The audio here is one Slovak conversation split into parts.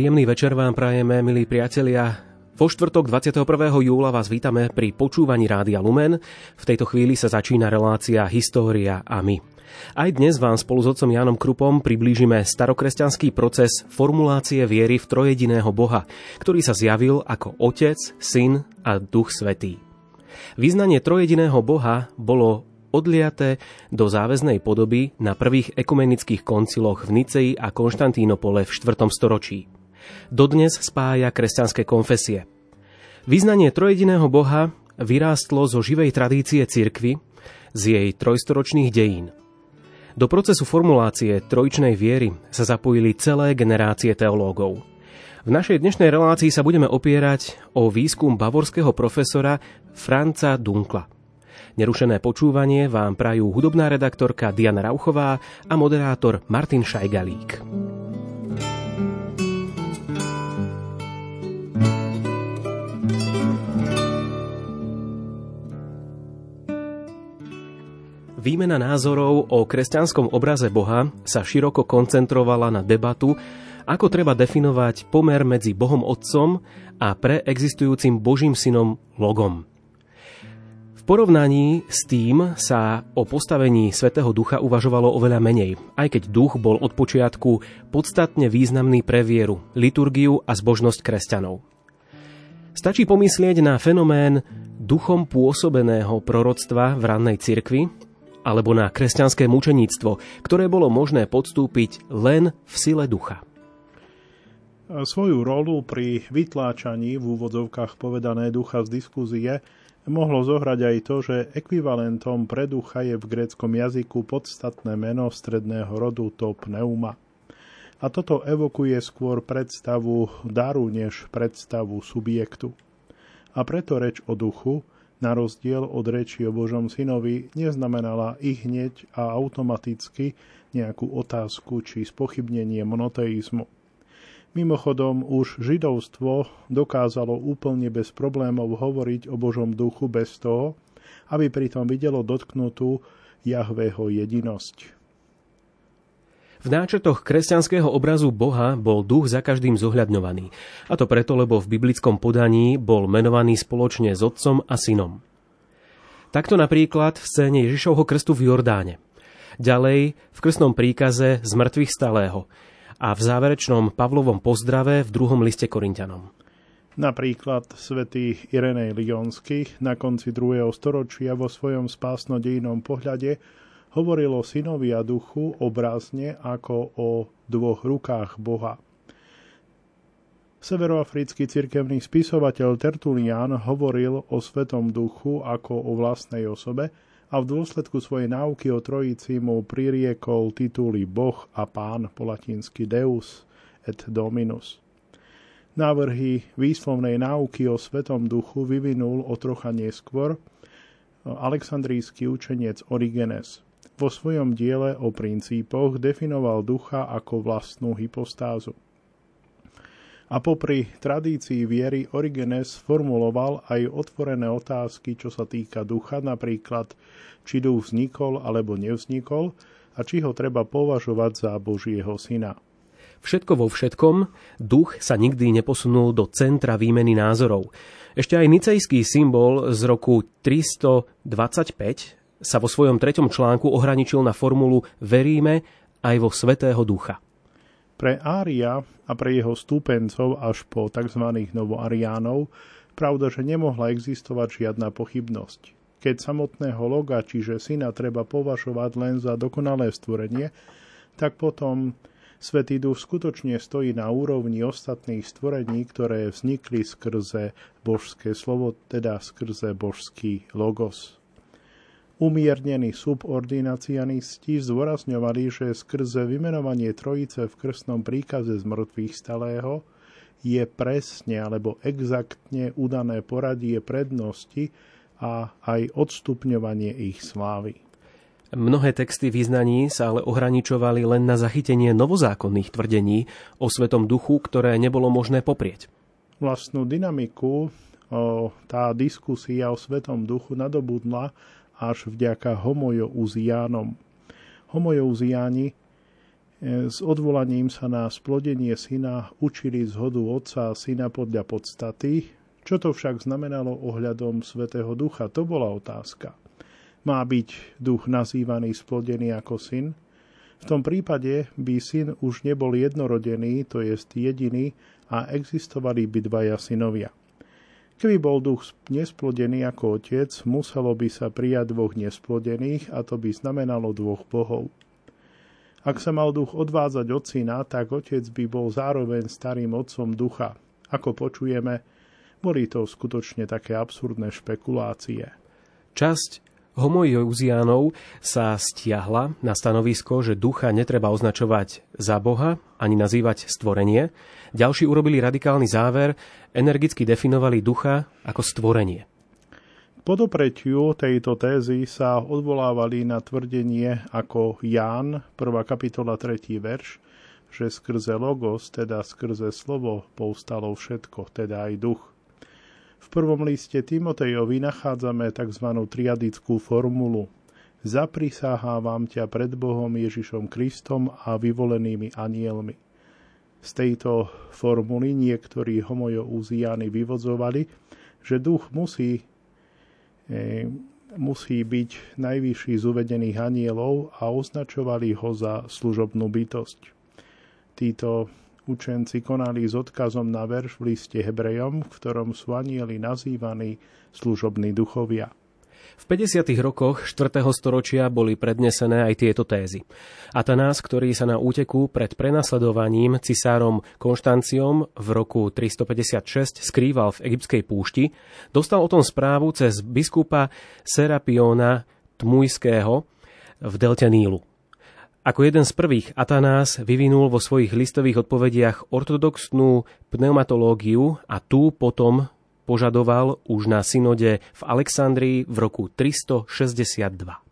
Príjemný večer vám prajeme, milí priatelia. Vo štvrtok 21. júla vás vítame pri počúvaní Rádia Lumen. V tejto chvíli sa začína relácia História a my. Aj dnes vám spolu s otcom Jánom Krupom priblížime starokresťanský proces formulácie viery v trojediného Boha, ktorý sa zjavil ako Otec, Syn a Duch Svetý. Význanie trojediného Boha bolo odliaté do záväznej podoby na prvých ekumenických konciloch v Nicei a Konštantínopole v 4. storočí dodnes spája kresťanské konfesie. Vyznanie trojediného Boha vyrástlo zo živej tradície cirkvy, z jej trojstoročných dejín. Do procesu formulácie trojčnej viery sa zapojili celé generácie teológov. V našej dnešnej relácii sa budeme opierať o výskum bavorského profesora Franca Dunkla. Nerušené počúvanie vám prajú hudobná redaktorka Diana Rauchová a moderátor Martin Šajgalík. Výmena názorov o kresťanskom obraze Boha sa široko koncentrovala na debatu, ako treba definovať pomer medzi Bohom Otcom a preexistujúcim Božím synom Logom. V porovnaní s tým sa o postavení Svetého Ducha uvažovalo oveľa menej, aj keď duch bol od počiatku podstatne významný pre vieru, liturgiu a zbožnosť kresťanov. Stačí pomyslieť na fenomén duchom pôsobeného proroctva v rannej cirkvi, alebo na kresťanské mučeníctvo, ktoré bolo možné podstúpiť len v sile ducha. Svoju rolu pri vytláčaní v úvodzovkách povedané ducha z diskúzie mohlo zohrať aj to, že ekvivalentom pre ducha je v gréckom jazyku podstatné meno stredného rodu to pneuma. A toto evokuje skôr predstavu daru než predstavu subjektu. A preto reč o duchu na rozdiel od reči o Božom synovi, neznamenala i hneď a automaticky nejakú otázku či spochybnenie monoteizmu. Mimochodom, už židovstvo dokázalo úplne bez problémov hovoriť o Božom duchu bez toho, aby pritom videlo dotknutú Jahvého jedinosť. V náčrtoch kresťanského obrazu Boha bol duch za každým zohľadňovaný. A to preto, lebo v biblickom podaní bol menovaný spoločne s otcom a synom. Takto napríklad v scéne Ježišovho krstu v Jordáne. Ďalej v krstnom príkaze z mŕtvych stalého a v záverečnom Pavlovom pozdrave v druhom liste Korintianom. Napríklad svätý Irenej Lionsky na konci 2. storočia vo svojom spásnodejnom pohľade hovoril o synovi a duchu obrazne ako o dvoch rukách Boha. Severoafrický cirkevný spisovateľ Tertulian hovoril o Svetom duchu ako o vlastnej osobe a v dôsledku svojej náuky o Trojici mu pririekol tituly Boh a Pán po latinsky Deus et Dominus. Návrhy výslovnej náuky o Svetom duchu vyvinul o trocha neskôr aleksandrijský učenec Origenes. Vo svojom diele o princípoch definoval ducha ako vlastnú hypostázu. A popri tradícii viery Origenes formuloval aj otvorené otázky, čo sa týka ducha, napríklad či duch vznikol alebo nevznikol a či ho treba považovať za Božieho syna. Všetko vo všetkom, duch sa nikdy neposunul do centra výmeny názorov. Ešte aj nicejský symbol z roku 325 sa vo svojom treťom článku ohraničil na formulu Veríme aj vo Svetého Ducha. Pre Ária a pre jeho stúpencov až po tzv. novoariánov pravda, že nemohla existovať žiadna pochybnosť. Keď samotného loga, čiže syna, treba považovať len za dokonalé stvorenie, tak potom Svetý duch skutočne stojí na úrovni ostatných stvorení, ktoré vznikli skrze božské slovo, teda skrze božský logos. Umiernení subordinacianisti zdôrazňovali, že skrze vymenovanie trojice v krstnom príkaze z mŕtvych stalého je presne alebo exaktne udané poradie prednosti a aj odstupňovanie ich slávy. Mnohé texty význaní sa ale ohraničovali len na zachytenie novozákonných tvrdení o Svetom duchu, ktoré nebolo možné poprieť. Vlastnú dynamiku tá diskusia o Svetom duchu nadobudla až vďaka homojouziánom. Homojouziáni e, s odvolaním sa na splodenie syna učili zhodu otca a syna podľa podstaty. Čo to však znamenalo ohľadom Svetého Ducha? To bola otázka. Má byť duch nazývaný splodený ako syn? V tom prípade by syn už nebol jednorodený, to jest jediný, a existovali by dvaja synovia. Keby bol duch nesplodený ako otec, muselo by sa prijať dvoch nesplodených a to by znamenalo dvoch bohov. Ak sa mal duch odvádzať od syna, tak otec by bol zároveň starým otcom ducha. Ako počujeme, boli to skutočne také absurdné špekulácie. Časť Homojouziánov sa stiahla na stanovisko, že ducha netreba označovať za Boha ani nazývať stvorenie. Ďalší urobili radikálny záver, energicky definovali ducha ako stvorenie. Po dopretiu tejto tézy sa odvolávali na tvrdenie ako Ján, 1. kapitola 3. verš, že skrze logos, teda skrze slovo, povstalo všetko, teda aj duch. V prvom liste Timotejovi nachádzame tzv. triadickú formulu. Zaprisahávam ťa pred Bohom Ježišom Kristom a vyvolenými anielmi. Z tejto formuly niektorí homojoúziáni vyvodzovali, že duch musí, e, musí byť najvyšší z uvedených anielov a označovali ho za služobnú bytosť. Títo učenci konali s odkazom na verš v liste Hebrejom, v ktorom sú anieli nazývaní služobní duchovia. V 50. rokoch 4. storočia boli prednesené aj tieto tézy. Atanás, ktorý sa na úteku pred prenasledovaním cisárom Konštanciom v roku 356 skrýval v egyptskej púšti, dostal o tom správu cez biskupa Serapiona Tmujského v delte Nílu. Ako jeden z prvých Atanás vyvinul vo svojich listových odpovediach ortodoxnú pneumatológiu a tú potom požadoval už na synode v Alexandrii v roku 362.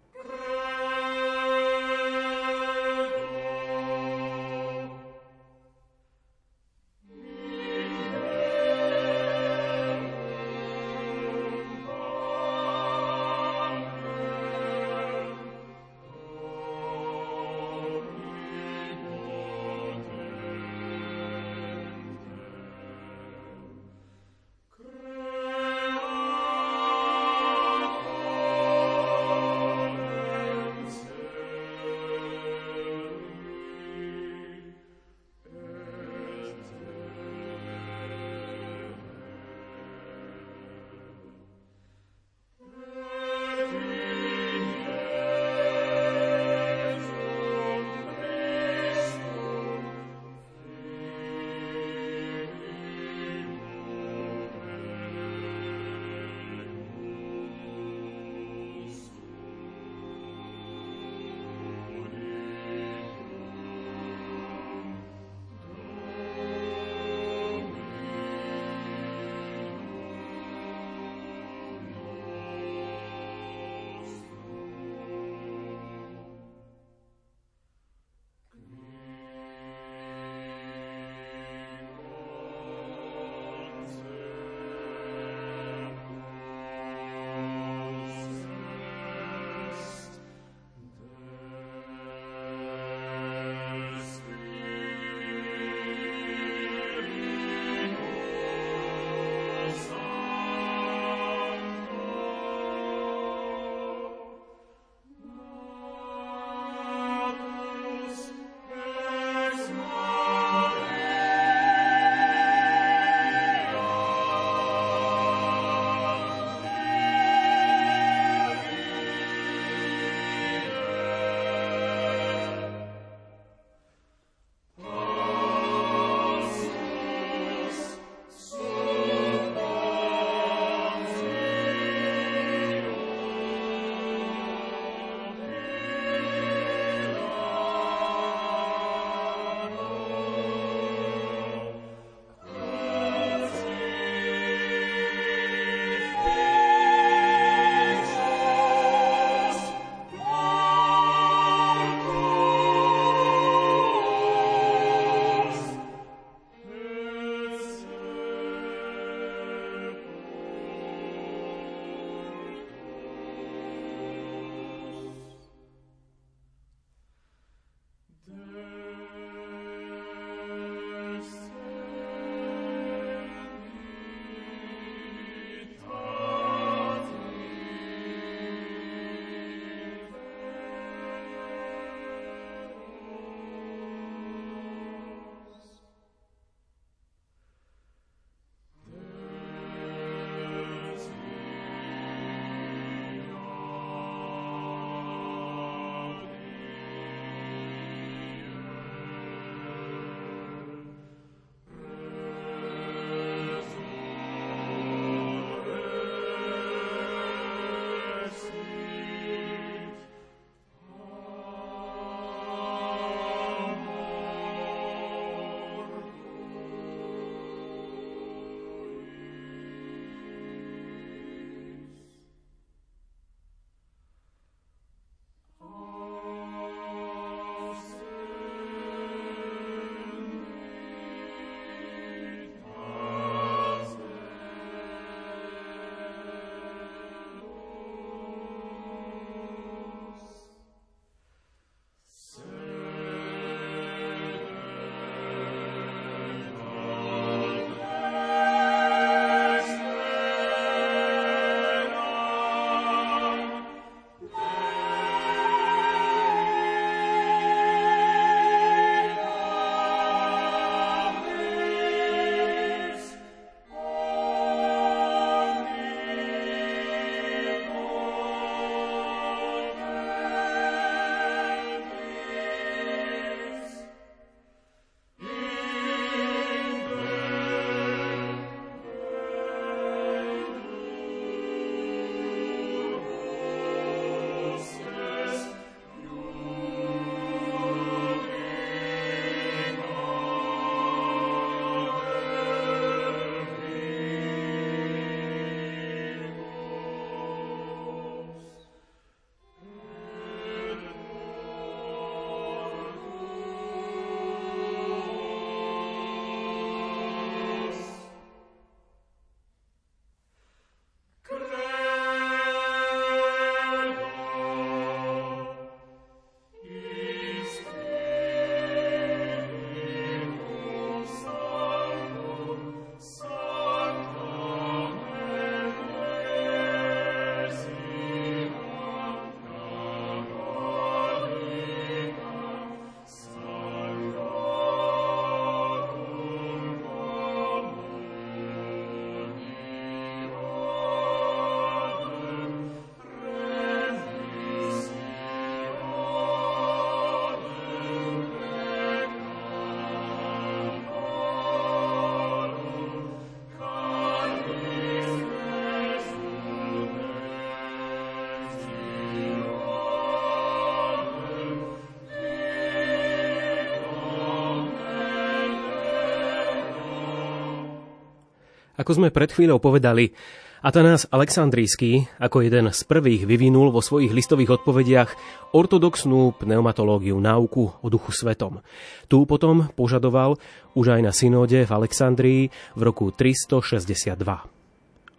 Ako sme pred chvíľou povedali, Atanás Aleksandrijský ako jeden z prvých vyvinul vo svojich listových odpovediach ortodoxnú pneumatológiu, náuku o duchu svetom. Tu potom požadoval už aj na synóde v Alexandrii v roku 362.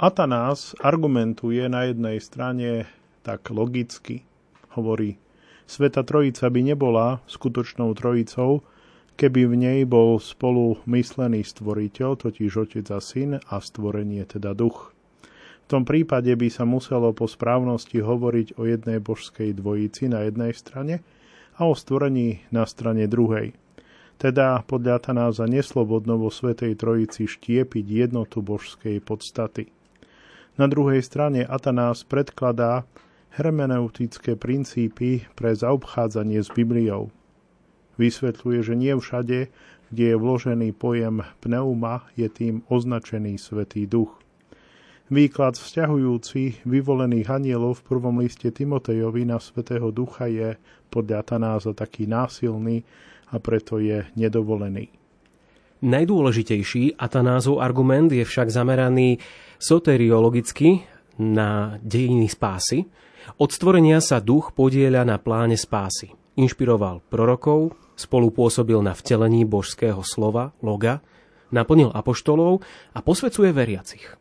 Atanás argumentuje na jednej strane tak logicky, hovorí, Sveta Trojica by nebola skutočnou trojicou, keby v nej bol spolu myslený stvoriteľ, totiž Otec a Syn a stvorenie teda duch. V tom prípade by sa muselo po správnosti hovoriť o jednej božskej dvojici na jednej strane a o stvorení na strane druhej. Teda podľa Tanáza neslobodno vo Svetej Trojici štiepiť jednotu božskej podstaty. Na druhej strane Atanás predkladá hermeneutické princípy pre zaobchádzanie s Bibliou. Vysvetľuje, že nie všade, kde je vložený pojem pneuma, je tým označený Svetý Duch. Výklad vzťahujúci vyvolených anielov v prvom liste Timotejovi na Svetého Ducha je podľa Tanáza taký násilný a preto je nedovolený. Najdôležitejší Atanázov argument je však zameraný soteriologicky na dejiny spásy. Od stvorenia sa duch podieľa na pláne spásy. Inšpiroval prorokov, spolupôsobil na vtelení božského slova, loga, naplnil apoštolov a posvecuje veriacich.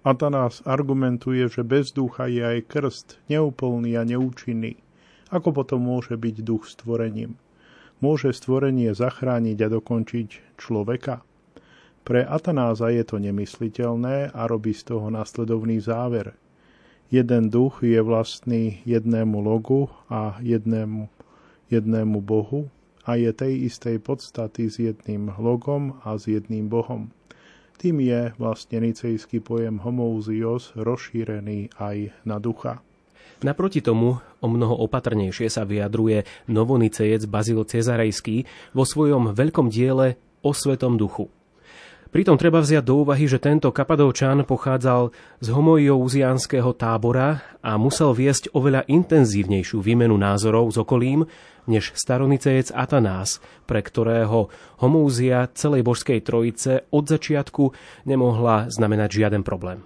Atanás argumentuje, že bez ducha je aj krst neúplný a neúčinný. Ako potom môže byť duch stvorením? Môže stvorenie zachrániť a dokončiť človeka? Pre Atanáza je to nemysliteľné a robí z toho následovný záver. Jeden duch je vlastný jednému logu a jednému, jednému bohu a je tej istej podstaty s jedným logom a s jedným bohom. Tým je vlastne nicejský pojem homouzios rozšírený aj na ducha. Naproti tomu o mnoho opatrnejšie sa vyjadruje novonicejec Bazil Cezarejský vo svojom veľkom diele o Svetom duchu. Pritom treba vziať do úvahy, že tento kapadovčan pochádzal z homojouzianského tábora a musel viesť oveľa intenzívnejšiu výmenu názorov s okolím, než staronicejec Atanás, pre ktorého homózia celej božskej trojice od začiatku nemohla znamenať žiaden problém.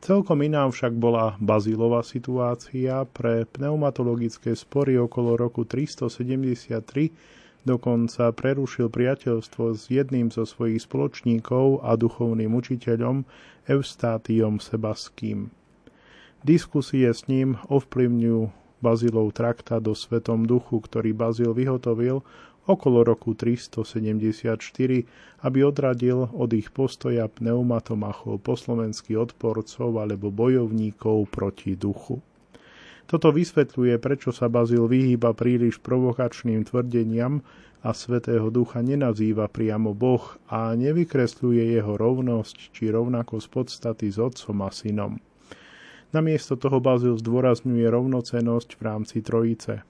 Celkom iná však bola bazílová situácia pre pneumatologické spory okolo roku 373 Dokonca prerušil priateľstvo s jedným zo svojich spoločníkov a duchovným učiteľom Eustátiom Sebaským. Diskusie s ním ovplyvňujú Bazilov traktát o Svetom duchu, ktorý Bazil vyhotovil okolo roku 374, aby odradil od ich postoja pneumatomachov po slovenských odporcov alebo bojovníkov proti duchu. Toto vysvetľuje, prečo sa Bazil vyhýba príliš provokačným tvrdeniam a Svetého Ducha nenazýva priamo Boh a nevykresľuje jeho rovnosť či rovnakosť podstaty s Otcom a Synom. Namiesto toho Bazil zdôrazňuje rovnocenosť v rámci Trojice.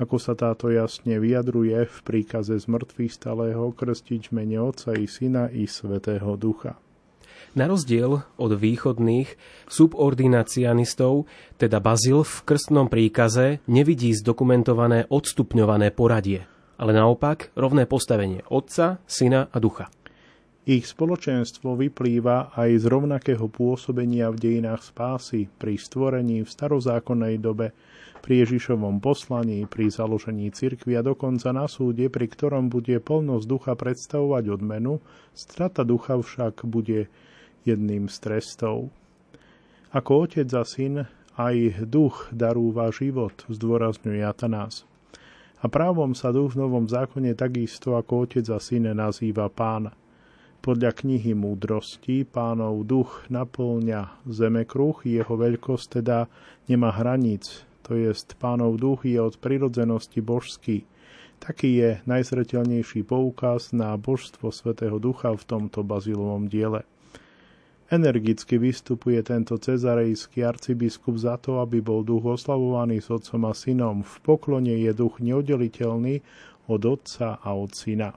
Ako sa táto jasne vyjadruje v príkaze z mŕtvych stalého krstiť mene Otca i Syna i Svetého Ducha. Na rozdiel od východných subordinacianistov, teda Bazil v krstnom príkaze nevidí zdokumentované odstupňované poradie, ale naopak rovné postavenie Otca, Syna a Ducha. Ich spoločenstvo vyplýva aj z rovnakého pôsobenia v dejinách spásy pri stvorení v starozákonnej dobe, pri Ježišovom poslaní, pri založení cirkvi a dokonca na súde, pri ktorom bude plnosť ducha predstavovať odmenu, strata ducha však bude jedným z trestov. Ako otec a syn, aj duch darúva život, zdôrazňuje Atanás. A právom sa duch v Novom zákone takisto ako otec a syn nazýva pán. Podľa knihy múdrosti pánov duch naplňa zemekruh, jeho veľkosť teda nemá hraníc, to jest pánov duch je od prirodzenosti božský. Taký je najzretelnejší poukaz na božstvo Svetého Ducha v tomto bazilovom diele. Energicky vystupuje tento cezarejský arcibiskup za to, aby bol duch oslavovaný s otcom a synom. V poklone je duch neoddeliteľný od otca a od syna.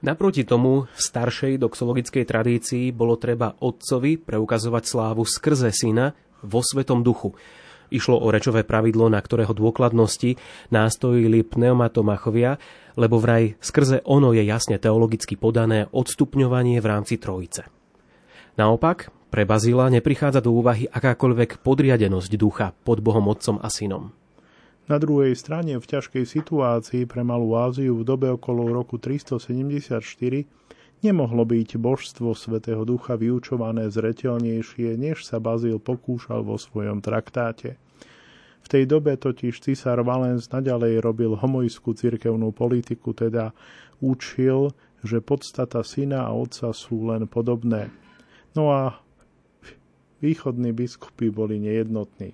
Naproti tomu v staršej doxologickej tradícii bolo treba otcovi preukazovať slávu skrze syna vo Svetom duchu. Išlo o rečové pravidlo, na ktorého dôkladnosti nástojili pneumatomachovia, lebo vraj skrze ono je jasne teologicky podané odstupňovanie v rámci trojice. Naopak, pre Bazila neprichádza do úvahy akákoľvek podriadenosť ducha pod Bohom Otcom a Synom. Na druhej strane v ťažkej situácii pre Malú Áziu v dobe okolo roku 374 nemohlo byť božstvo Svetého Ducha vyučované zretelnejšie, než sa Bazil pokúšal vo svojom traktáte. V tej dobe totiž cisár Valens naďalej robil homojskú cirkevnú politiku, teda učil, že podstata syna a otca sú len podobné. No a východní biskupy boli nejednotní.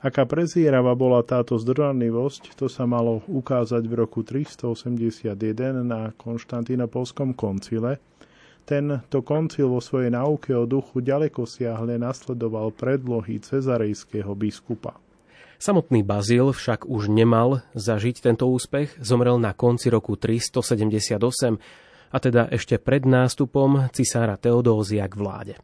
Aká prezierava bola táto zdržanlivosť, to sa malo ukázať v roku 381 na Konštantinopolskom koncile. Tento koncil vo svojej náuke o duchu ďaleko siahle nasledoval predlohy cezarejského biskupa. Samotný Bazil však už nemal zažiť tento úspech, zomrel na konci roku 378, a teda ešte pred nástupom cisára Teodózia k vláde.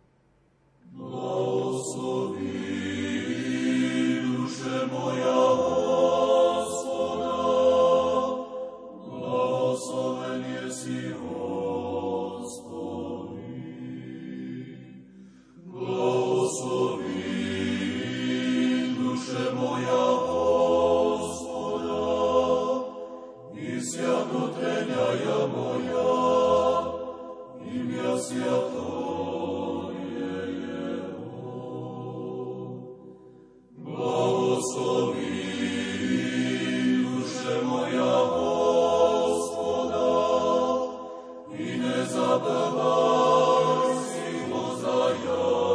Senhor.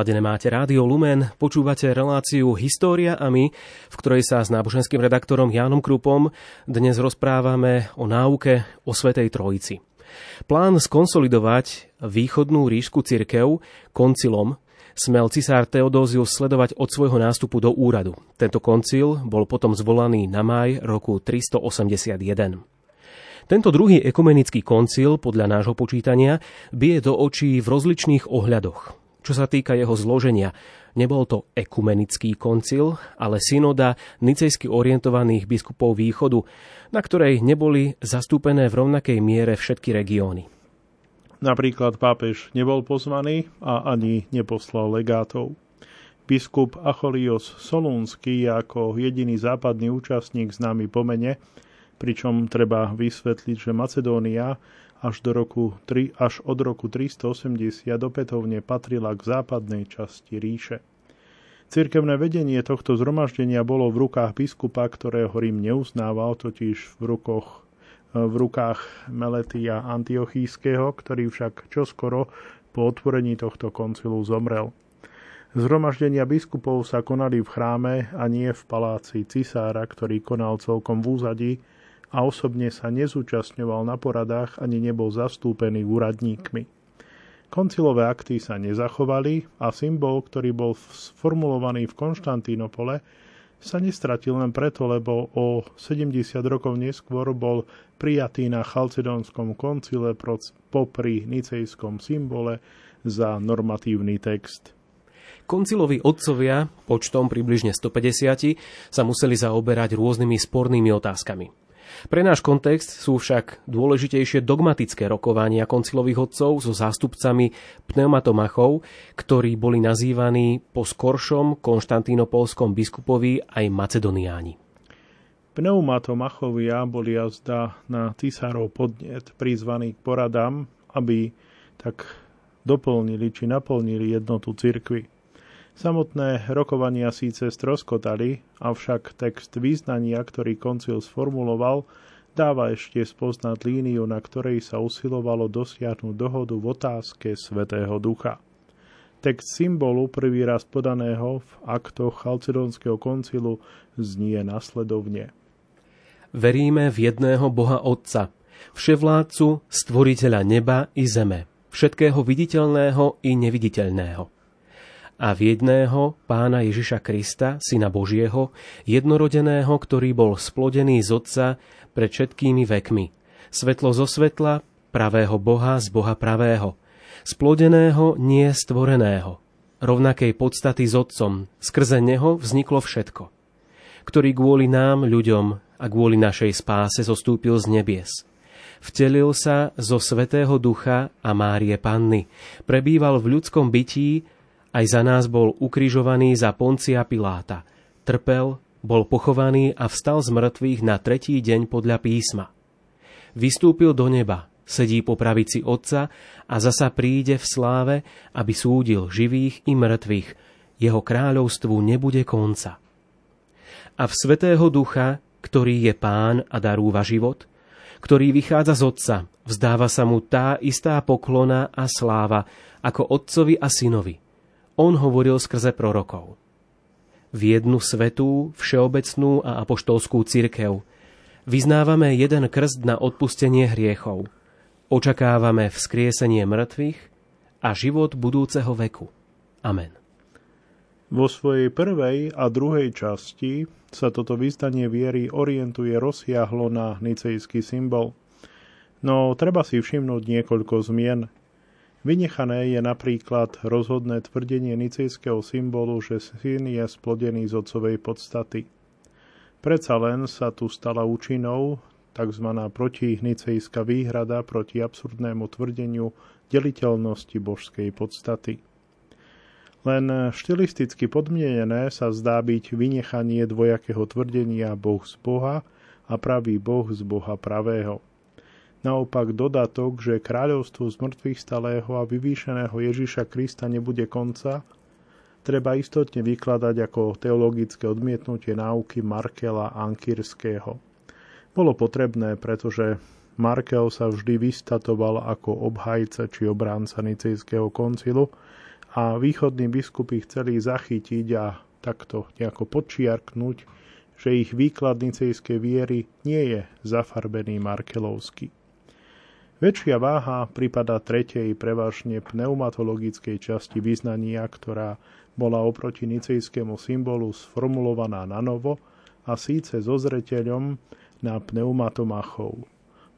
Naladené máte Rádio Lumen, počúvate reláciu História a my, v ktorej sa s náboženským redaktorom Jánom Krupom dnes rozprávame o náuke o Svetej Trojici. Plán skonsolidovať východnú ríšku cirkev koncilom smel cisár Teodózius sledovať od svojho nástupu do úradu. Tento koncil bol potom zvolaný na maj roku 381. Tento druhý ekumenický koncil, podľa nášho počítania, bije do očí v rozličných ohľadoch. Čo sa týka jeho zloženia, nebol to ekumenický koncil, ale synoda nicejsky orientovaných biskupov východu, na ktorej neboli zastúpené v rovnakej miere všetky regióny. Napríklad pápež nebol pozvaný a ani neposlal legátov. Biskup Acholios Solúnsky ako jediný západný účastník známy pomene, pričom treba vysvetliť, že Macedónia až, do roku, až od roku 380 opätovne patrila k západnej časti ríše. Cirkevné vedenie tohto zhromaždenia bolo v rukách biskupa, ktorého Rím neuznával, totiž v, rukoch, v rukách Meletia Antiochískeho, ktorý však čoskoro po otvorení tohto koncilu zomrel. Zhromaždenia biskupov sa konali v chráme a nie v paláci cisára, ktorý konal celkom v úzadí, a osobne sa nezúčastňoval na poradách ani nebol zastúpený úradníkmi. Koncilové akty sa nezachovali a symbol, ktorý bol sformulovaný v Konštantínopole, sa nestratil len preto, lebo o 70 rokov neskôr bol prijatý na Chalcedónskom koncile popri nicejskom symbole za normatívny text. Koncilovi otcovia, počtom približne 150, sa museli zaoberať rôznymi spornými otázkami. Pre náš kontext sú však dôležitejšie dogmatické rokovania koncilových odcov so zástupcami pneumatomachov, ktorí boli nazývaní po skoršom konštantínopolskom biskupovi aj macedoniáni. Pneumatomachovia boli jazda na císarov podnet prizvaní k poradám, aby tak doplnili či naplnili jednotu cirkvy. Samotné rokovania síce stroskotali, avšak text význania, ktorý koncil sformuloval, dáva ešte spoznať líniu, na ktorej sa usilovalo dosiahnuť dohodu v otázke Svetého Ducha. Text symbolu prvý raz podaného v aktoch Chalcedonského koncilu znie nasledovne. Veríme v jedného Boha Otca, vševládcu, stvoriteľa neba i zeme, všetkého viditeľného i neviditeľného a v jedného pána Ježiša Krista, syna Božieho, jednorodeného, ktorý bol splodený z Otca pred všetkými vekmi. Svetlo zo svetla, pravého Boha z Boha pravého. Splodeného, nie stvoreného. Rovnakej podstaty s Otcom, skrze Neho vzniklo všetko. Ktorý kvôli nám, ľuďom a kvôli našej spáse zostúpil z nebies vtelil sa zo Svetého Ducha a Márie Panny, prebýval v ľudskom bytí aj za nás bol ukrižovaný za Poncia Piláta. Trpel, bol pochovaný a vstal z mŕtvych na tretí deň podľa písma. Vystúpil do neba, sedí po pravici Otca a zasa príde v sláve, aby súdil živých i mŕtvych. Jeho kráľovstvu nebude konca. A v Svetého Ducha, ktorý je pán a darúva život, ktorý vychádza z Otca, vzdáva sa mu tá istá poklona a sláva ako Otcovi a Synovi – on hovoril skrze prorokov. V jednu svetú, všeobecnú a apoštolskú cirkev vyznávame jeden krst na odpustenie hriechov. Očakávame vzkriesenie mŕtvych a život budúceho veku. Amen. Vo svojej prvej a druhej časti sa toto vyznanie viery orientuje rozsiahlo na nicejský symbol. No treba si všimnúť niekoľko zmien – Vynechané je napríklad rozhodné tvrdenie nicejského symbolu, že syn je splodený z otcovej podstaty. Predsa len sa tu stala účinnou tzv. protinicejská výhrada proti absurdnému tvrdeniu deliteľnosti božskej podstaty. Len štilisticky podmienené sa zdá byť vynechanie dvojakého tvrdenia Boh z Boha a pravý Boh z Boha pravého. Naopak dodatok, že kráľovstvo z mŕtvych stalého a vyvýšeného Ježiša Krista nebude konca, treba istotne vykladať ako teologické odmietnutie náuky Markela Ankirského. Bolo potrebné, pretože Markel sa vždy vystatoval ako obhajca či obránca Nicejského koncilu a východní biskupy chceli zachytiť a takto nejako podčiarknúť, že ich výklad nicejskej viery nie je zafarbený markelovský. Väčšia váha prípada tretej prevažne pneumatologickej časti vyznania, ktorá bola oproti nicejskému symbolu sformulovaná na novo a síce so zreteľom na pneumatomachov.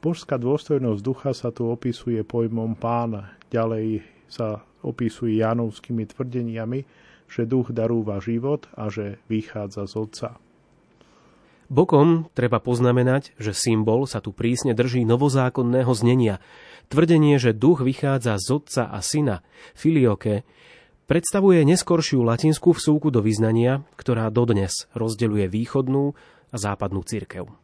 Božská dôstojnosť ducha sa tu opisuje pojmom pána, ďalej sa opisuje janovskými tvrdeniami, že duch darúva život a že vychádza z Otca. Bokom treba poznamenať, že symbol sa tu prísne drží novozákonného znenia. Tvrdenie, že duch vychádza z otca a syna, filioke, predstavuje neskoršiu latinskú vsúku do vyznania, ktorá dodnes rozdeľuje východnú a západnú církev.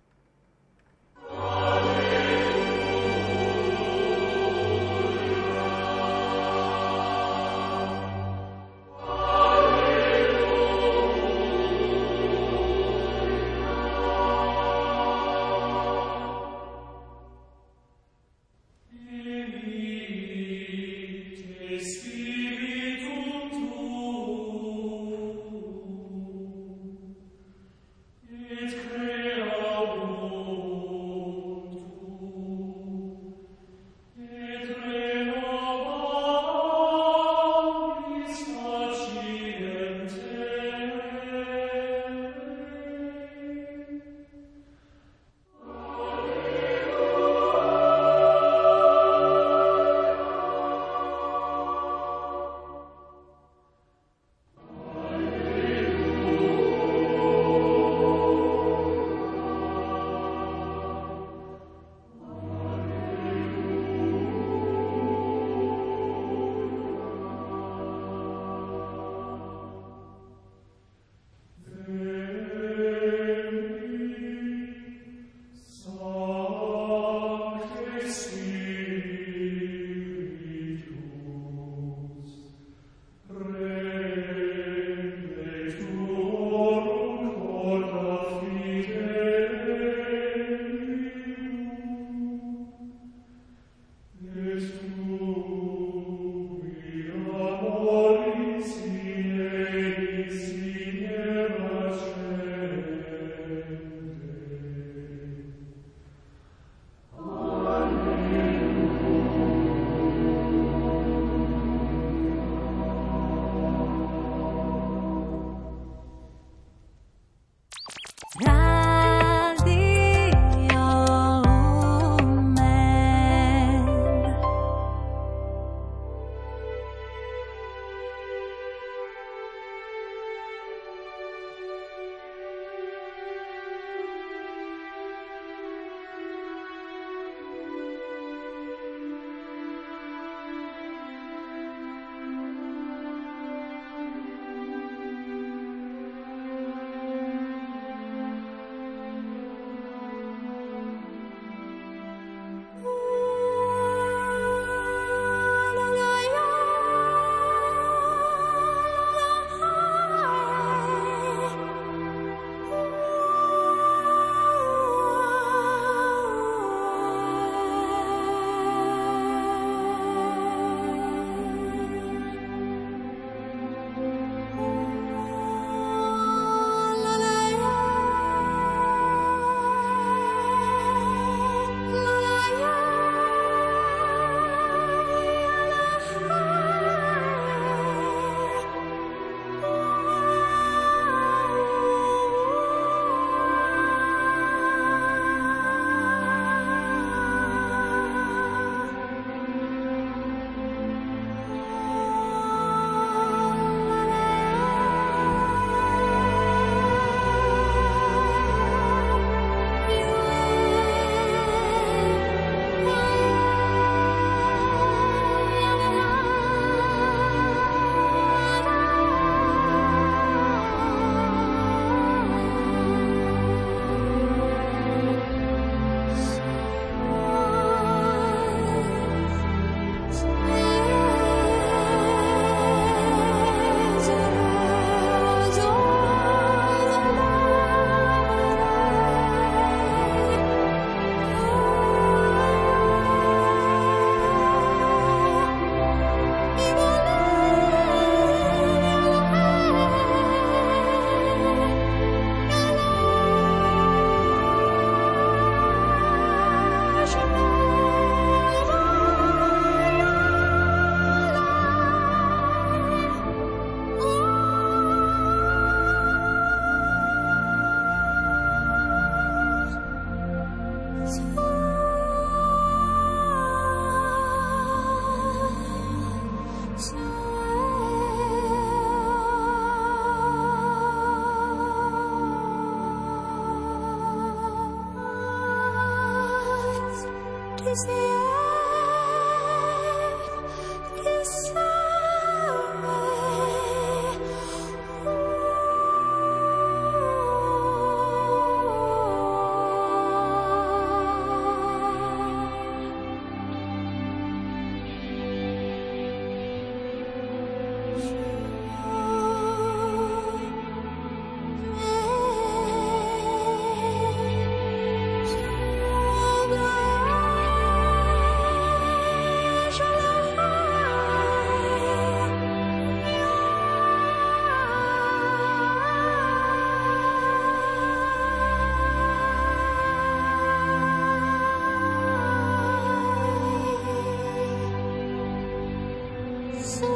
Na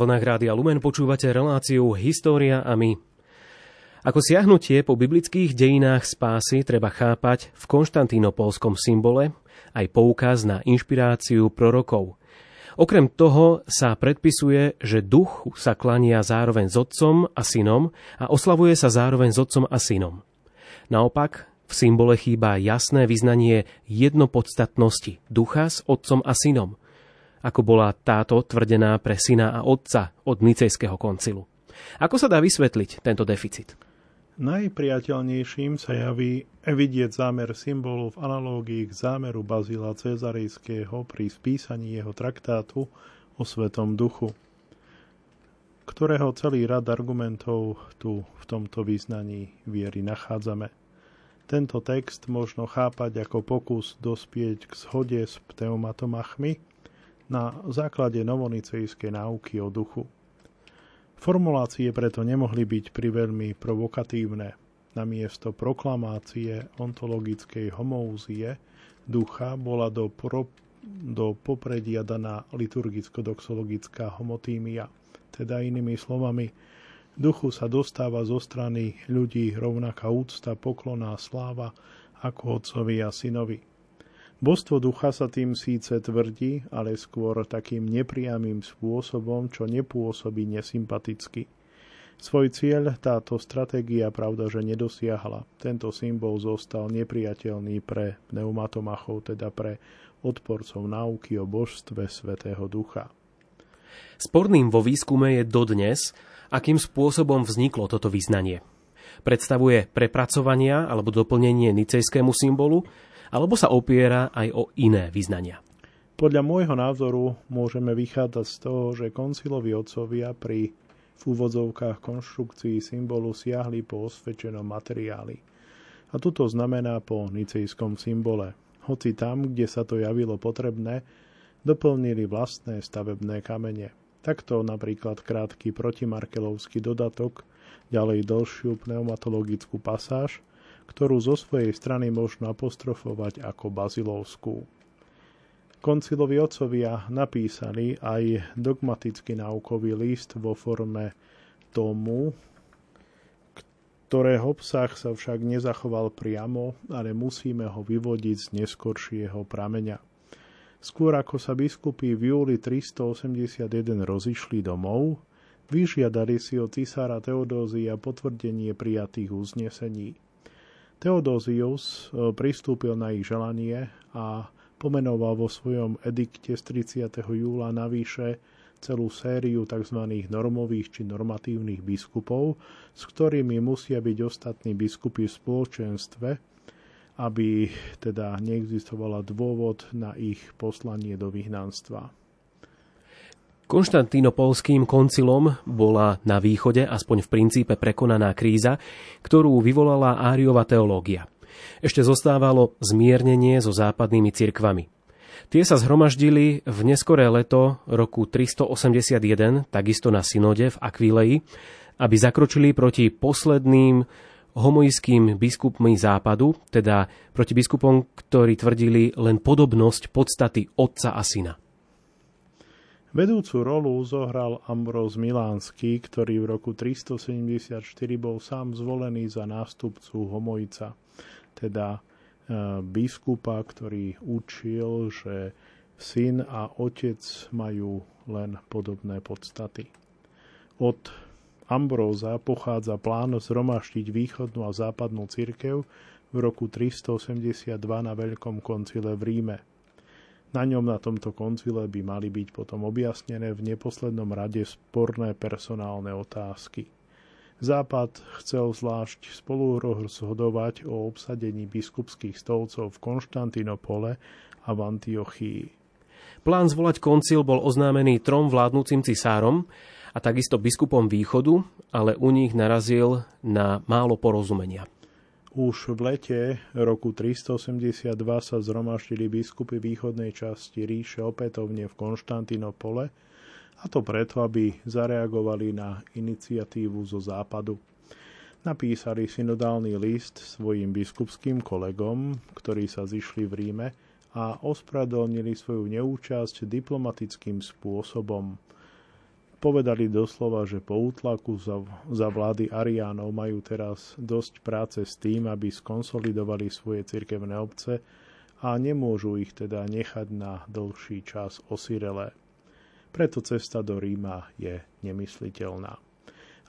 vlnách Rádia Lumen počúvate reláciu História a my. Ako siahnutie po biblických dejinách spásy treba chápať v konštantínopolskom symbole aj poukaz na inšpiráciu prorokov. Okrem toho sa predpisuje, že duch sa klania zároveň s otcom a synom a oslavuje sa zároveň s otcom a synom. Naopak, v symbole chýba jasné vyznanie jednopodstatnosti ducha s otcom a synom – ako bola táto tvrdená pre syna a otca od Nicejského koncilu. Ako sa dá vysvetliť tento deficit? Najpriateľnejším sa javí vidieť zámer symbolu v analógii k zámeru Bazila Cezarejského pri spísaní jeho traktátu o Svetom duchu, ktorého celý rad argumentov tu v tomto význaní viery nachádzame. Tento text možno chápať ako pokus dospieť k zhode s pneumatomachmi, na základe novonicejskej náuky o duchu. Formulácie preto nemohli byť priveľmi provokatívne. Namiesto proklamácie ontologickej homózie ducha bola do, pro, do popredia daná liturgicko-doxologická homotímia. Teda inými slovami, duchu sa dostáva zo strany ľudí rovnaká úcta, pokloná sláva ako otcovi a synovi. Božstvo ducha sa tým síce tvrdí, ale skôr takým nepriamým spôsobom, čo nepôsobí nesympaticky. Svoj cieľ táto stratégia pravda, že nedosiahla. Tento symbol zostal nepriateľný pre pneumatomachov, teda pre odporcov náuky o božstve Svetého Ducha. Sporným vo výskume je dodnes, akým spôsobom vzniklo toto význanie. Predstavuje prepracovania alebo doplnenie nicejskému symbolu, alebo sa opiera aj o iné vyznania? Podľa môjho názoru môžeme vychádzať z toho, že koncilovi otcovia pri v úvodzovkách konštrukcií symbolu siahli po osvedčenom materiáli. A toto znamená po nicejskom symbole. Hoci tam, kde sa to javilo potrebné, doplnili vlastné stavebné kamene. Takto napríklad krátky protimarkelovský dodatok, ďalej dlhšiu pneumatologickú pasáž ktorú zo svojej strany možno apostrofovať ako bazilovskú. Koncilovi otcovia napísali aj dogmatický náukový list vo forme tomu, ktorého obsah sa však nezachoval priamo, ale musíme ho vyvodiť z neskoršieho prameňa. Skôr ako sa biskupy v júli 381 rozišli domov, vyžiadali si od cisára Teodózia potvrdenie prijatých uznesení. Teodózius e, pristúpil na ich želanie a pomenoval vo svojom edikte z 30. júla navýše celú sériu tzv. normových či normatívnych biskupov, s ktorými musia byť ostatní biskupy v spoločenstve, aby teda neexistovala dôvod na ich poslanie do vyhnanstva. Konštantínopolským koncilom bola na východe aspoň v princípe prekonaná kríza, ktorú vyvolala Áriova teológia. Ešte zostávalo zmiernenie so západnými cirkvami. Tie sa zhromaždili v neskoré leto roku 381, takisto na synode v Akvilei, aby zakročili proti posledným homojským biskupmi západu, teda proti biskupom, ktorí tvrdili len podobnosť podstaty otca a syna. Vedúcu rolu zohral Ambros Milánsky, ktorý v roku 374 bol sám zvolený za nástupcu Homojca, teda biskupa, ktorý učil, že syn a otec majú len podobné podstaty. Od Ambróza pochádza plán zhromaštiť východnú a západnú cirkev v roku 382 na Veľkom koncile v Ríme. Na ňom na tomto koncile by mali byť potom objasnené v neposlednom rade sporné personálne otázky. Západ chcel zvlášť spolu rozhodovať o obsadení biskupských stolcov v Konštantinopole a v Antiochii. Plán zvolať koncil bol oznámený trom vládnúcim cisárom a takisto biskupom východu, ale u nich narazil na málo porozumenia. Už v lete roku 382 sa zhromaždili biskupy východnej časti ríše opätovne v Konštantinopole, a to preto, aby zareagovali na iniciatívu zo západu. Napísali synodálny list svojim biskupským kolegom, ktorí sa zišli v Ríme a ospravedlnili svoju neúčasť diplomatickým spôsobom. Povedali doslova, že po útlaku za, za vlády Ariánov majú teraz dosť práce s tým, aby skonsolidovali svoje cirkevné obce a nemôžu ich teda nechať na dlhší čas osirelé preto cesta do Ríma je nemysliteľná.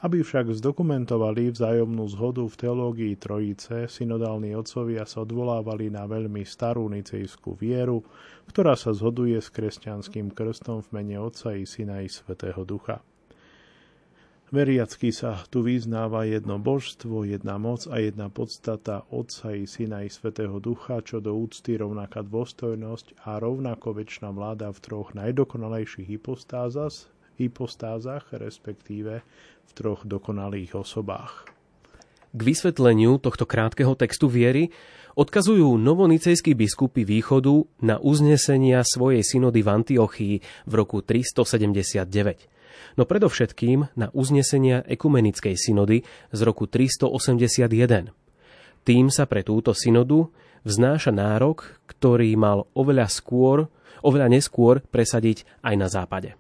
Aby však zdokumentovali vzájomnú zhodu v teológii Trojice, synodálni otcovia sa odvolávali na veľmi starú nicejskú vieru, ktorá sa zhoduje s kresťanským krstom v mene Otca i Syna i Svetého Ducha. Veriacky sa tu vyznáva jedno božstvo, jedna moc a jedna podstata Otca i Syna i Svetého Ducha, čo do úcty rovnaká dôstojnosť a rovnako väčšina vláda v troch najdokonalejších hypostázach, hypostázach, respektíve v troch dokonalých osobách. K vysvetleniu tohto krátkeho textu viery odkazujú novonicejskí biskupy východu na uznesenia svojej synody v Antiochii v roku 379 no predovšetkým na uznesenia ekumenickej synody z roku 381. Tým sa pre túto synodu vznáša nárok, ktorý mal oveľa skôr, oveľa neskôr presadiť aj na západe.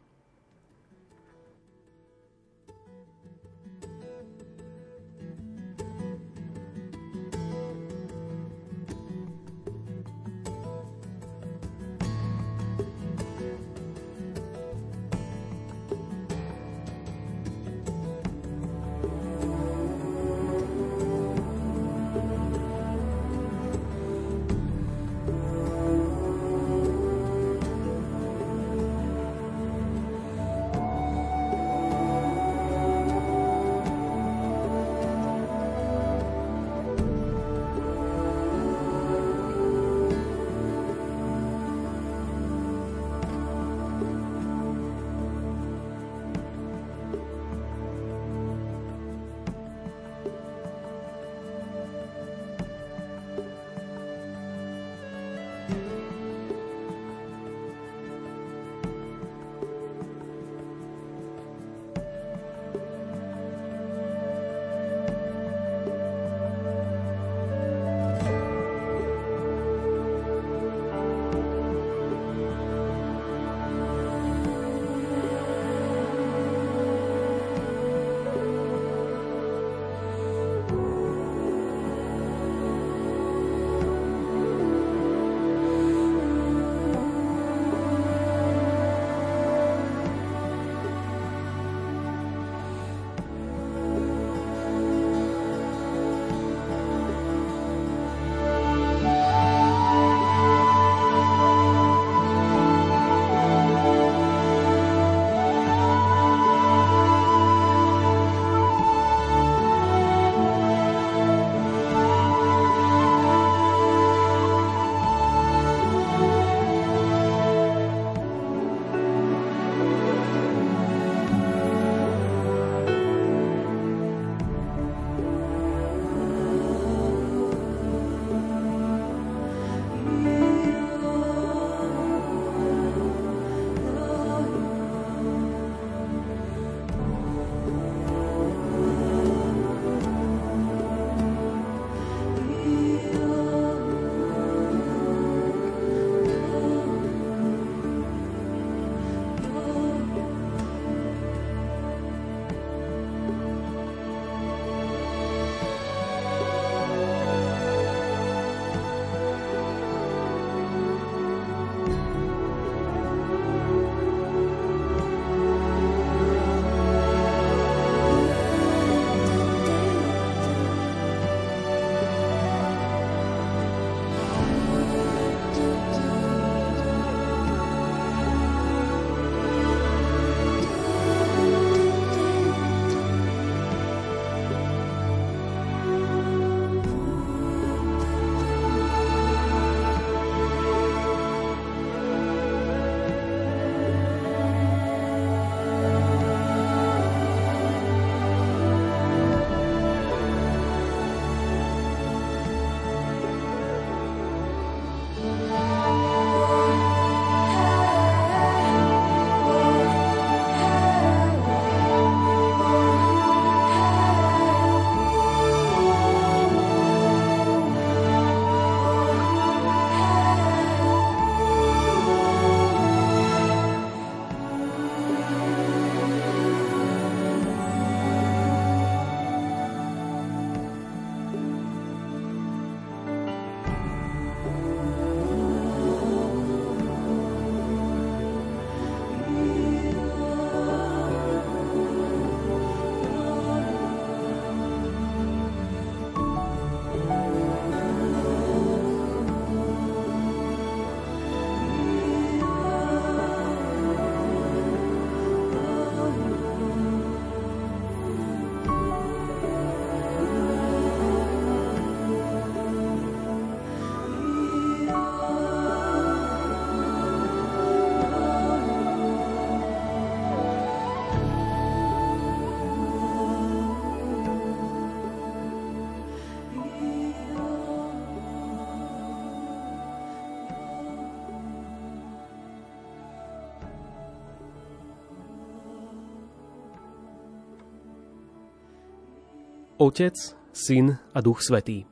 Otec, Syn a Duch Svetý.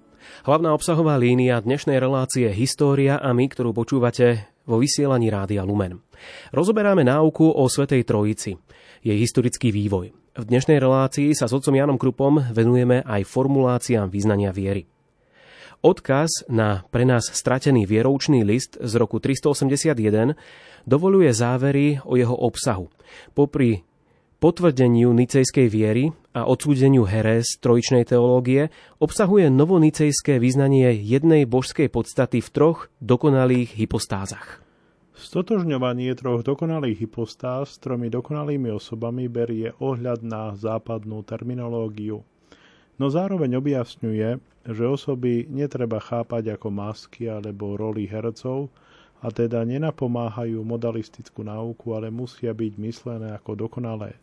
Hlavná obsahová línia dnešnej relácie História a my, ktorú počúvate vo vysielaní Rádia Lumen. Rozoberáme náuku o Svetej Trojici, jej historický vývoj. V dnešnej relácii sa s otcom Janom Krupom venujeme aj formuláciám význania viery. Odkaz na pre nás stratený vieroučný list z roku 381 dovoluje závery o jeho obsahu. Popri potvrdeniu nicejskej viery a odsúdeniu herés trojičnej teológie obsahuje novonicejské vyznanie jednej božskej podstaty v troch dokonalých hypostázach. Stotožňovanie troch dokonalých hypostáz s tromi dokonalými osobami berie ohľad na západnú terminológiu. No zároveň objasňuje, že osoby netreba chápať ako masky alebo roli hercov, a teda nenapomáhajú modalistickú náuku, ale musia byť myslené ako dokonalé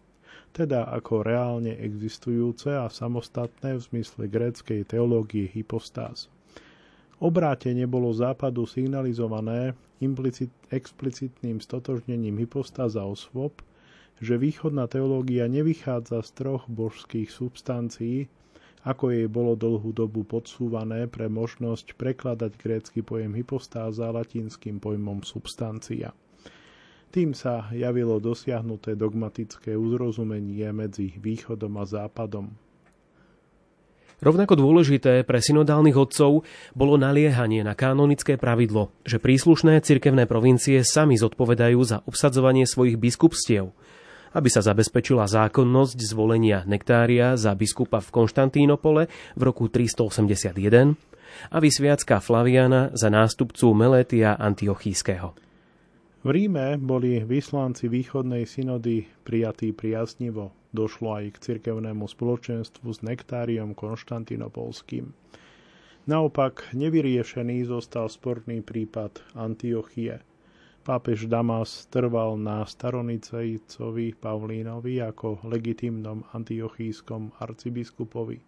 teda ako reálne existujúce a samostatné v zmysle gréckej teológie hypostáz. Obrátenie bolo západu signalizované implicit, explicitným stotožnením hypostáza osôb, že východná teológia nevychádza z troch božských substancií, ako jej bolo dlhú dobu podsúvané pre možnosť prekladať grécky pojem hypostáza latinským pojmom substancia. Tým sa javilo dosiahnuté dogmatické uzrozumenie medzi východom a západom. Rovnako dôležité pre synodálnych odcov bolo naliehanie na kanonické pravidlo, že príslušné cirkevné provincie sami zodpovedajú za obsadzovanie svojich biskupstiev, aby sa zabezpečila zákonnosť zvolenia nektária za biskupa v Konštantínopole v roku 381 a vysviacka Flaviana za nástupcu Meletia Antiochískeho. V Ríme boli vyslanci východnej synody prijatí priaznivo. Došlo aj k cirkevnému spoločenstvu s nektáriom konštantinopolským. Naopak nevyriešený zostal sporný prípad Antiochie. Pápež Damas trval na staronicejcovi Pavlínovi ako legitimnom antiochískom arcibiskupovi.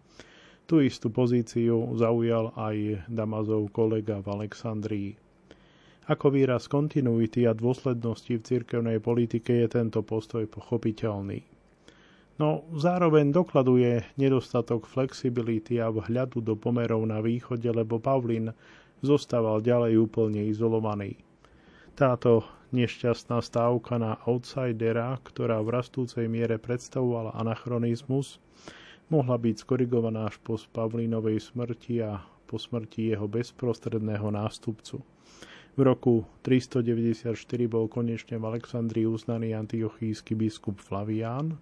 Tu istú pozíciu zaujal aj Damazov kolega v Alexandrii. Ako výraz kontinuity a dôslednosti v cirkevnej politike je tento postoj pochopiteľný. No zároveň dokladuje nedostatok flexibility a vhľadu do pomerov na východe, lebo Pavlín zostával ďalej úplne izolovaný. Táto nešťastná stávka na outsidera, ktorá v rastúcej miere predstavovala anachronizmus, mohla byť skorigovaná až po Pavlínovej smrti a po smrti jeho bezprostredného nástupcu. V roku 394 bol konečne v Alexandrii uznaný antiochísky biskup Flavián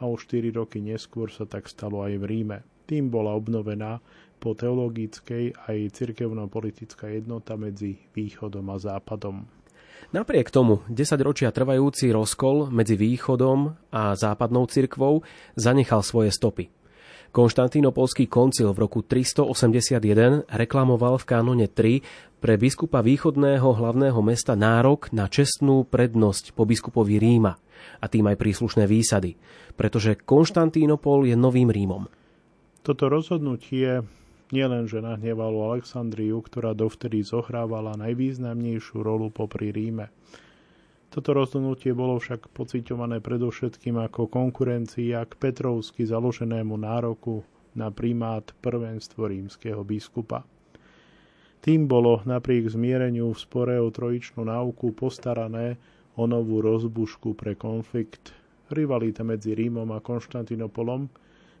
a o 4 roky neskôr sa tak stalo aj v Ríme. Tým bola obnovená po teologickej aj cirkevno-politická jednota medzi východom a západom. Napriek tomu 10 ročia trvajúci rozkol medzi východom a západnou cirkvou zanechal svoje stopy. Konštantínopolský koncil v roku 381 reklamoval v kánone 3 pre biskupa východného hlavného mesta nárok na čestnú prednosť po biskupovi Ríma a tým aj príslušné výsady, pretože Konštantínopol je novým Rímom. Toto rozhodnutie nielenže nahnevalo Alexandriu, ktorá dovtedy zohrávala najvýznamnejšiu rolu popri Ríme. Toto rozhodnutie bolo však pociťované predovšetkým ako konkurencia k Petrovsky založenému nároku na primát prvenstvo rímskeho biskupa. Tým bolo napriek zmiereniu v spore o trojičnú náuku postarané o novú rozbušku pre konflikt. Rivalita medzi Rímom a Konštantinopolom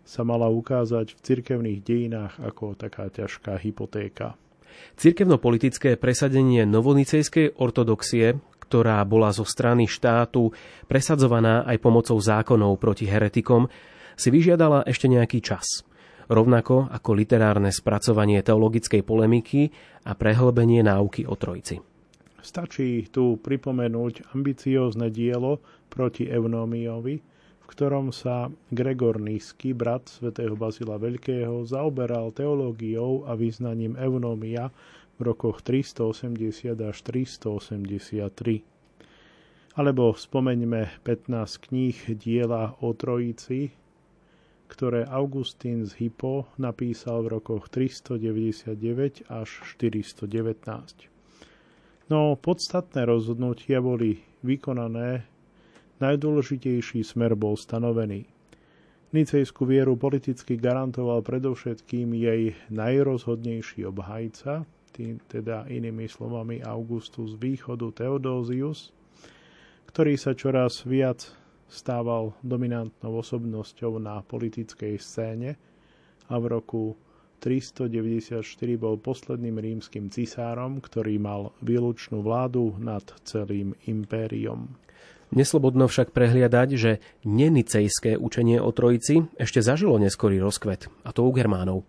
sa mala ukázať v cirkevných dejinách ako taká ťažká hypotéka. Cirkevno-politické presadenie novonicejskej ortodoxie, ktorá bola zo strany štátu presadzovaná aj pomocou zákonov proti heretikom, si vyžiadala ešte nejaký čas. Rovnako ako literárne spracovanie teologickej polemiky a prehlbenie náuky o trojci. Stačí tu pripomenúť ambiciózne dielo proti Eunómiovi, v ktorom sa Gregor Nízky, brat svätého Bazila Veľkého, zaoberal teológiou a význaním Eunómia v rokoch 380 až 383. Alebo spomeňme 15 kníh diela o Trojici, ktoré Augustín z Hippo napísal v rokoch 399 až 419. No podstatné rozhodnutia boli vykonané, najdôležitejší smer bol stanovený. Nicejskú vieru politicky garantoval predovšetkým jej najrozhodnejší obhajca, tým teda inými slovami Augustus východu Theodosius, ktorý sa čoraz viac stával dominantnou osobnosťou na politickej scéne a v roku 394 bol posledným rímskym cisárom, ktorý mal výlučnú vládu nad celým impériom. Neslobodno však prehliadať, že nenicejské učenie o trojici ešte zažilo neskorý rozkvet, a to u Germánov.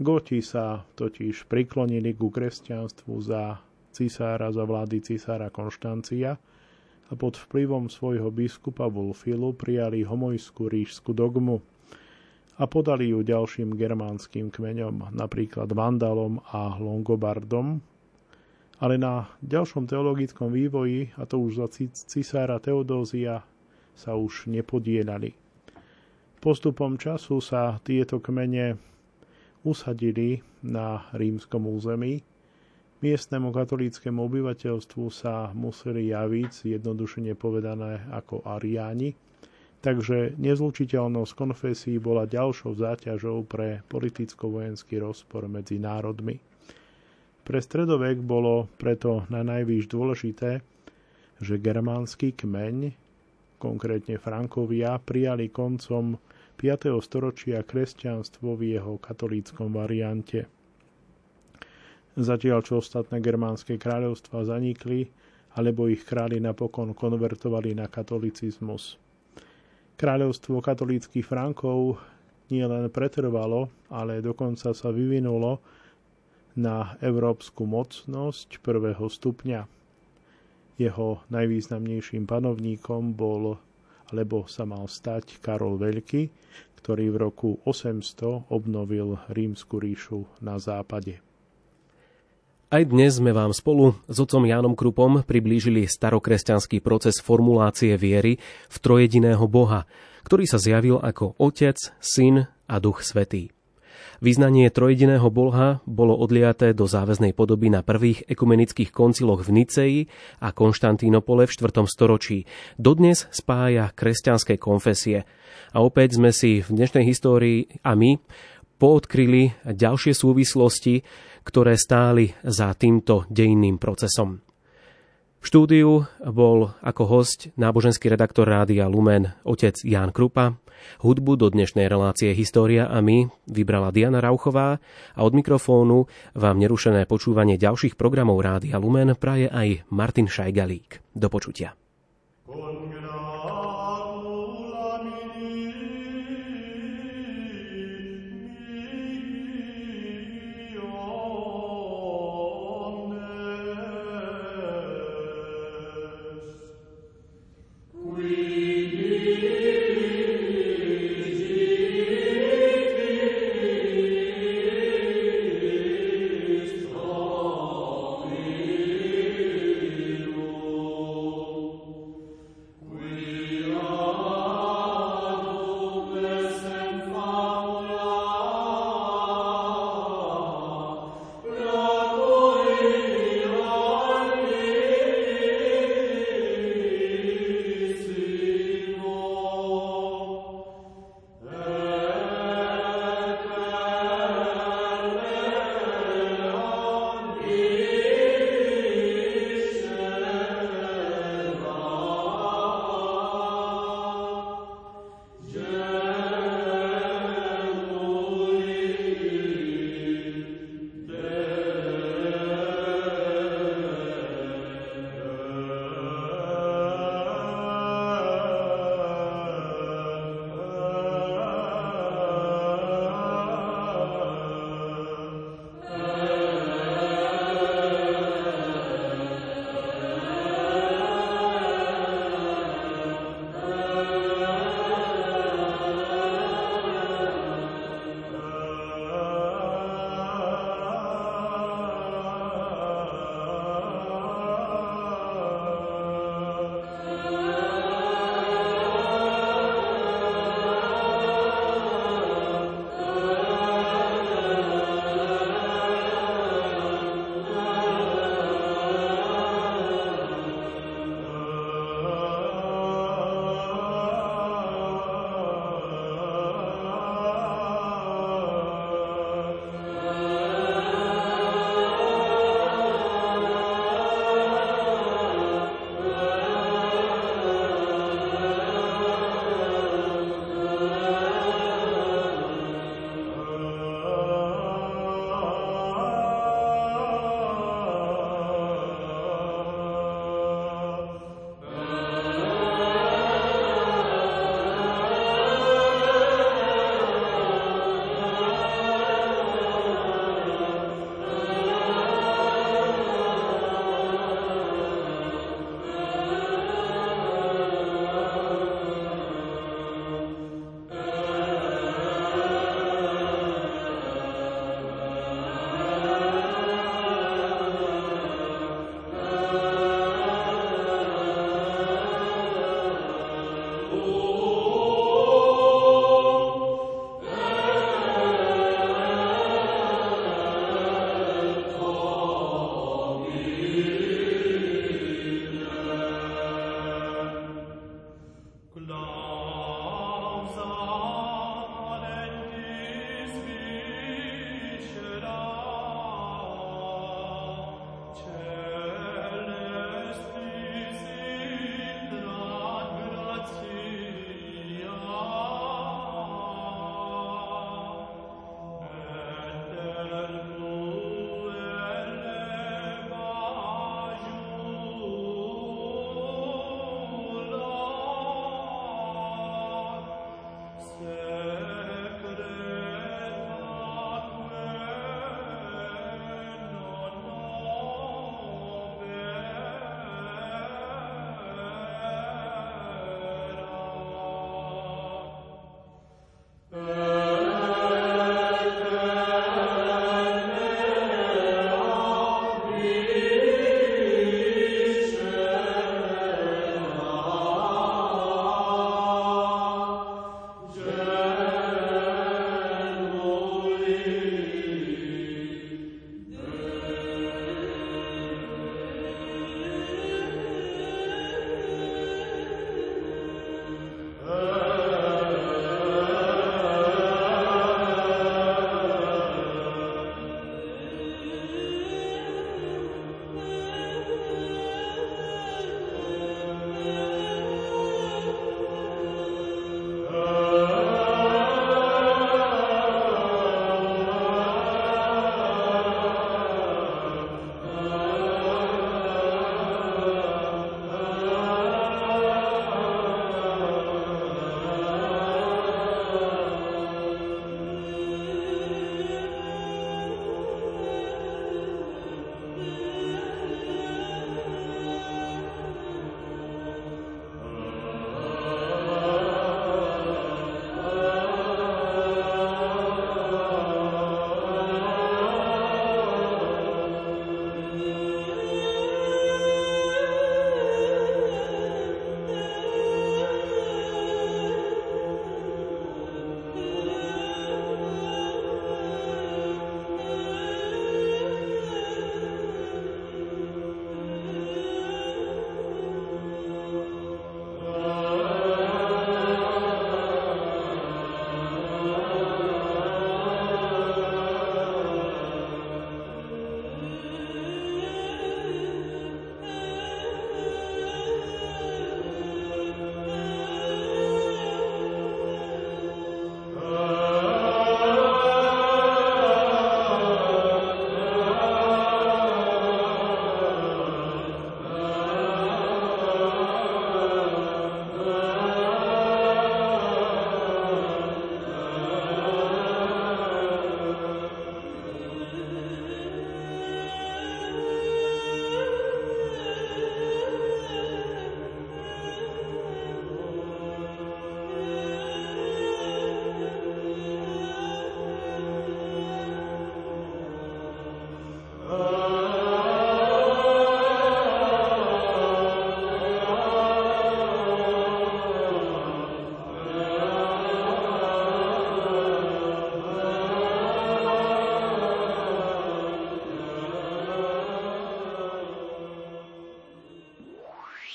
Goti sa totiž priklonili ku kresťanstvu za cisára, za vlády cisára Konštancia a pod vplyvom svojho biskupa Wulfilu prijali homojskú rížskú dogmu a podali ju ďalším germánskym kmeňom, napríklad Vandalom a Longobardom, ale na ďalšom teologickom vývoji, a to už za cisára Teodózia, sa už nepodielali. Postupom času sa tieto kmene usadili na rímskom území. Miestnemu katolíckému obyvateľstvu sa museli javiť, jednodušene povedané, ako ariáni, takže nezlučiteľnosť konfesí bola ďalšou záťažou pre politicko-vojenský rozpor medzi národmi. Pre stredovek bolo preto na najvýš dôležité, že germánsky kmeň, konkrétne Frankovia, prijali koncom 5. storočia kresťanstvo v jeho katolíckom variante. Zatiaľ, čo ostatné germánske kráľovstva zanikli, alebo ich králi napokon konvertovali na katolicizmus. Kráľovstvo katolíckých Frankov nielen pretrvalo, ale dokonca sa vyvinulo na európsku mocnosť prvého stupňa. Jeho najvýznamnejším panovníkom bol, alebo sa mal stať Karol Veľký, ktorý v roku 800 obnovil rímsku ríšu na západe. Aj dnes sme vám spolu s otcom Jánom Krupom priblížili starokresťanský proces formulácie viery v trojediného Boha, ktorý sa zjavil ako Otec, Syn a Duch Svetý. Význanie trojediného Boha bolo odliaté do záväznej podoby na prvých ekumenických konciloch v Niceji a Konštantínopole v 4. storočí. Dodnes spája kresťanské konfesie. A opäť sme si v dnešnej histórii a my poodkryli ďalšie súvislosti, ktoré stáli za týmto dejinným procesom. V štúdiu bol ako host náboženský redaktor Rádia Lumen otec Ján Krupa. Hudbu do dnešnej relácie História a my vybrala Diana Rauchová a od mikrofónu vám nerušené počúvanie ďalších programov Rádia Lumen praje aj Martin Šajgalík. Do počutia.